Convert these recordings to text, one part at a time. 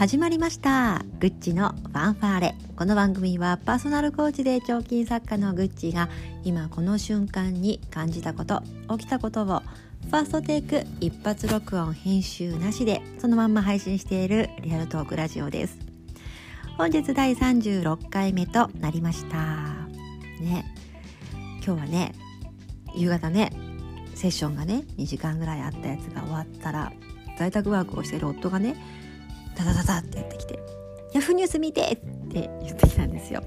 始まりました。グッチのファンファーレ。この番組はパーソナルコーチで彫金作家のグッチが今この瞬間に感じたこと起きたことをファーストテイク一発録音編集なしでそのまんま配信しているリアルトークラジオです。本日第36回目となりました。ね。今日はね夕方ねセッションがね2時間ぐらいあったやつが終わったら在宅ワークをしている夫がねダダダダってやってきて「ヤフーニュース見て!」って言ってきたんですよ。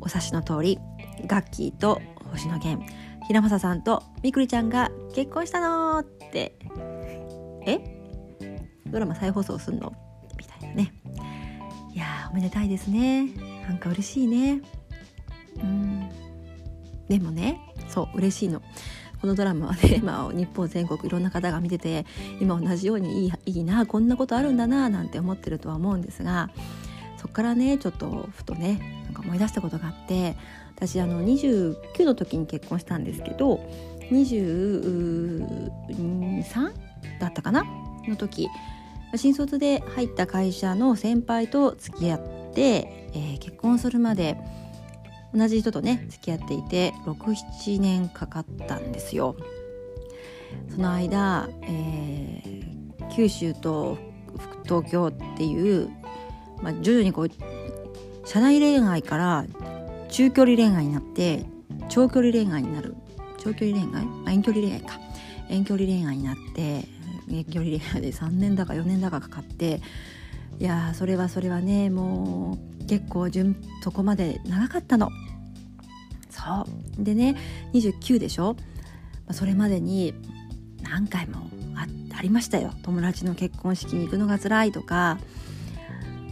お察しの通りガッキーと星野源平正さんとみくりちゃんが結婚したのって。え？ドラマ再放送すんの？みたいなね。いやおめでたいですね。なんか嬉しいね。うん。でもねそう嬉しいの。このドラマはね、まあ、日本全国いろんな方が見てて今同じようにいいいいなこんなことあるんだななんて思ってるとは思うんですがそこからねちょっとふとねなんか思い出したことがあって私あの29の時に結婚したんですけど23だったかな？の時新卒で入った会社の先輩と付き合って、えー、結婚するまで同じ人とね付き合っていて67年かかったんですよ。その間、えー、九州と東京っていう、まあ、徐々にこう社内恋愛から中距離恋愛になって長距離恋愛になる。長距離恋愛、まあ、遠距離恋愛か。遠距離恋愛になって遠距離恋愛で3年だか4年だかかかっていやそれはそれはねもう結構順そこまで長かったの。そう。でね29でしょ、それまでに何回もあありましたよ。友達の結婚式に行くのが辛いとか。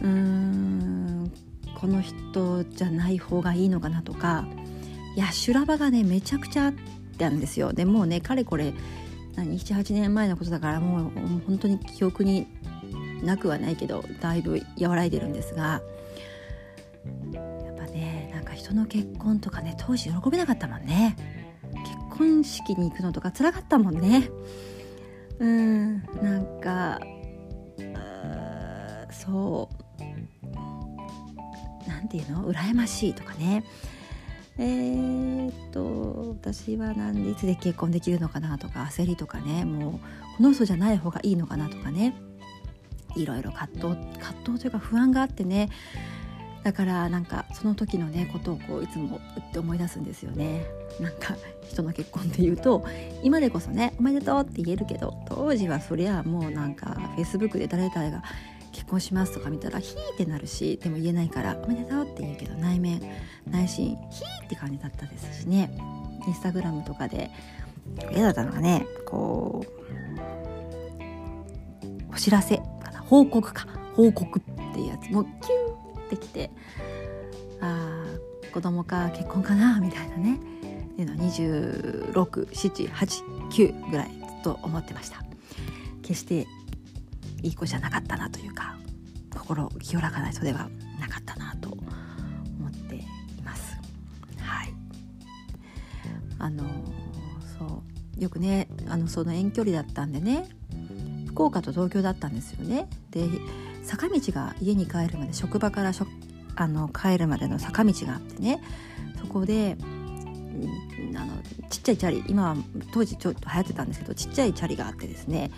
うーんこの人じゃない方がいいのかなとか。いや修羅場がねめちゃくちゃあったんですよ。でもうねかれこれ78年前のことだからもう本当に記憶になくはないけどだいぶ和らいでるんですがやっぱねなんか人の結婚とかね当時喜べなかったもんね。結婚式に行くのとか辛かったもんね。うんなんかそう。なんていうの？羨ましいとかね。えー、っと私は何でいつで結婚できるのかなとか焦りとかね。もうこの人じゃない方がいいのかなとかね。いろいろ葛藤葛藤というか不安があってね。だからなんかその時のねことをこういつもって思い出すんですよね。なんか人の結婚っていうと今でこそねおめでとうって言えるけど当時はそりゃもうなんかフェイスブックで誰々が結婚しますとか見たらヒーってなるしでも言えないからおめでとうって言うけど内面内心ヒーって感じだったですしね。インスタグラムとかで嫌だったのがねこうお知らせ。報告か。報告っていうやつもうキューってきてああ子供か結婚かなみたいなね。っていうの267889ぐらいずっと思ってました。決していい子じゃなかったなというか心清らかな人ではなかったなと思っています。はい。あのそうよくねあのその遠距離だったんでね福岡と東京だったんですよね。で坂道が家に帰るまで職場からしょあの帰るまでの坂道があってね。そこであのちっちゃいチャリ今は当時ちょっと流行ってたんですけどちっちゃいチャリがあってですね。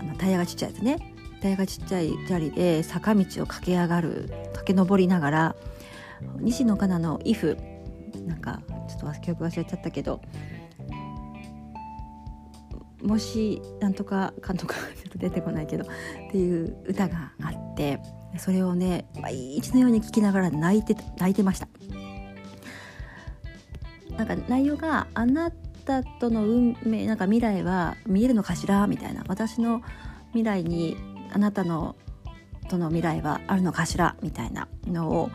あのタイヤがちっちゃいやつね。タイヤがちっちゃいチャリで坂道を駆け上がる駆け上りながら西野カナの「イフなんかちょっと記憶忘れちゃったけどもしなんとかかんとかちょっと出てこないけどっていう歌があってそれをね毎日のように聴きながら泣いて泣いてました。なんか内容が「あなたとの運命なんか未来は見えるのかしら?」みたいな。私の未来にあなたのとの未来はあるのかしらみたいなのを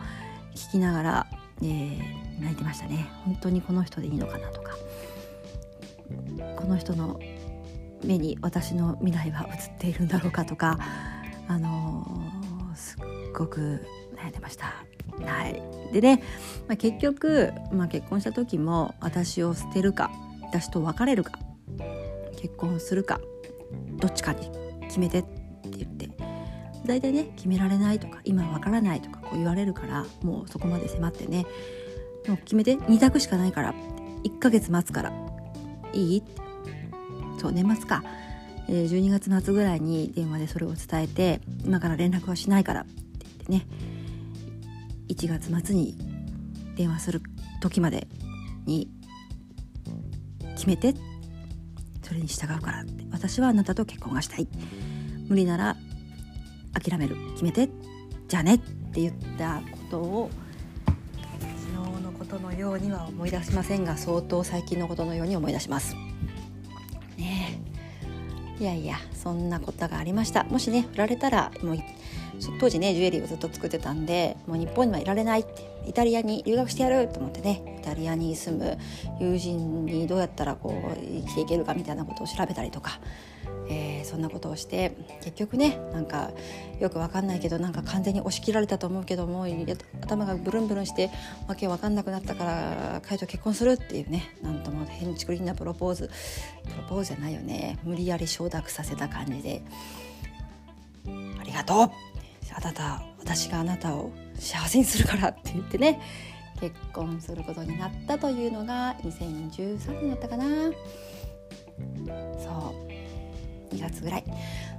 聞きながら、えー、泣いてましたね。本当にこの人でいいのかなとか。この人の目に私の未来は映っているんだろうかとかあのー、すっごく悩んでました。はい、でね、まあ、結局、まあ、結婚した時も私を捨てるか私と別れるか結婚するかどっちかに決めてって言って大体ね決められないとか今わからないとかこう言われるからもうそこまで迫ってねもう決めて2択しかないから1ヶ月待つからいい？そう年末か、えー、12月末ぐらいに電話でそれを伝えて今から連絡はしないからって言ってね。1月末に電話する時までに決めてそれに従うからって。私はあなたと結婚がしたい。無理なら諦める。決めて。じゃあねって言ったことを昨日のことのようには思い出しませんが相当最近のことのように思い出します。いやいやそんなことがありました。もしね振られたらもう当時ねジュエリーをずっと作ってたんでもう日本にはいられないって。イタリアに留学してやると思ってねイタリアに住む友人にどうやったらこう生きていけるかみたいなことを調べたりとか、えー、そんなことをして結局ねなんかよく分かんないけどなんか完全に押し切られたと思うけども頭がブルンブルンしてわけ分かんなくなったから彼と結婚するっていうねなんとも変築的なプロポーズ。プロポーズじゃないよね。無理やり承諾させた感じで「ありがとう!」あなた私があなたを幸せにするからって言ってね結婚することになったというのが2013年だったかな。そう。2月ぐらい。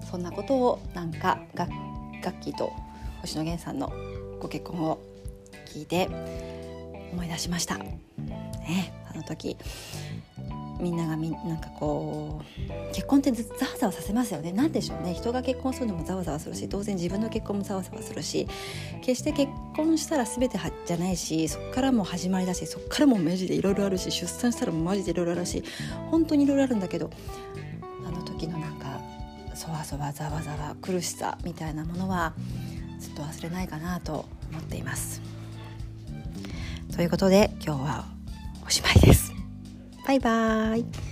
そんなことをなんかガッキーと星野源さんのご結婚を聞いて思い出しました。ね、あの時。みんながみなんかこう結婚ってざわざわさせますよね何でしょうね人が結婚するのもざわざわするし当然自分の結婚もざわざわするし決して結婚したら全てはじゃないしそこからも始まりだしそこからもマジでいろいろあるし出産したらマジでいろいろあるし本当にいろいろあるんだけどあの時のなんかそわそわざわざわ苦しさみたいなものはずっと忘れないかなと思っています。ということで今日はおしまいです。バイバーイ。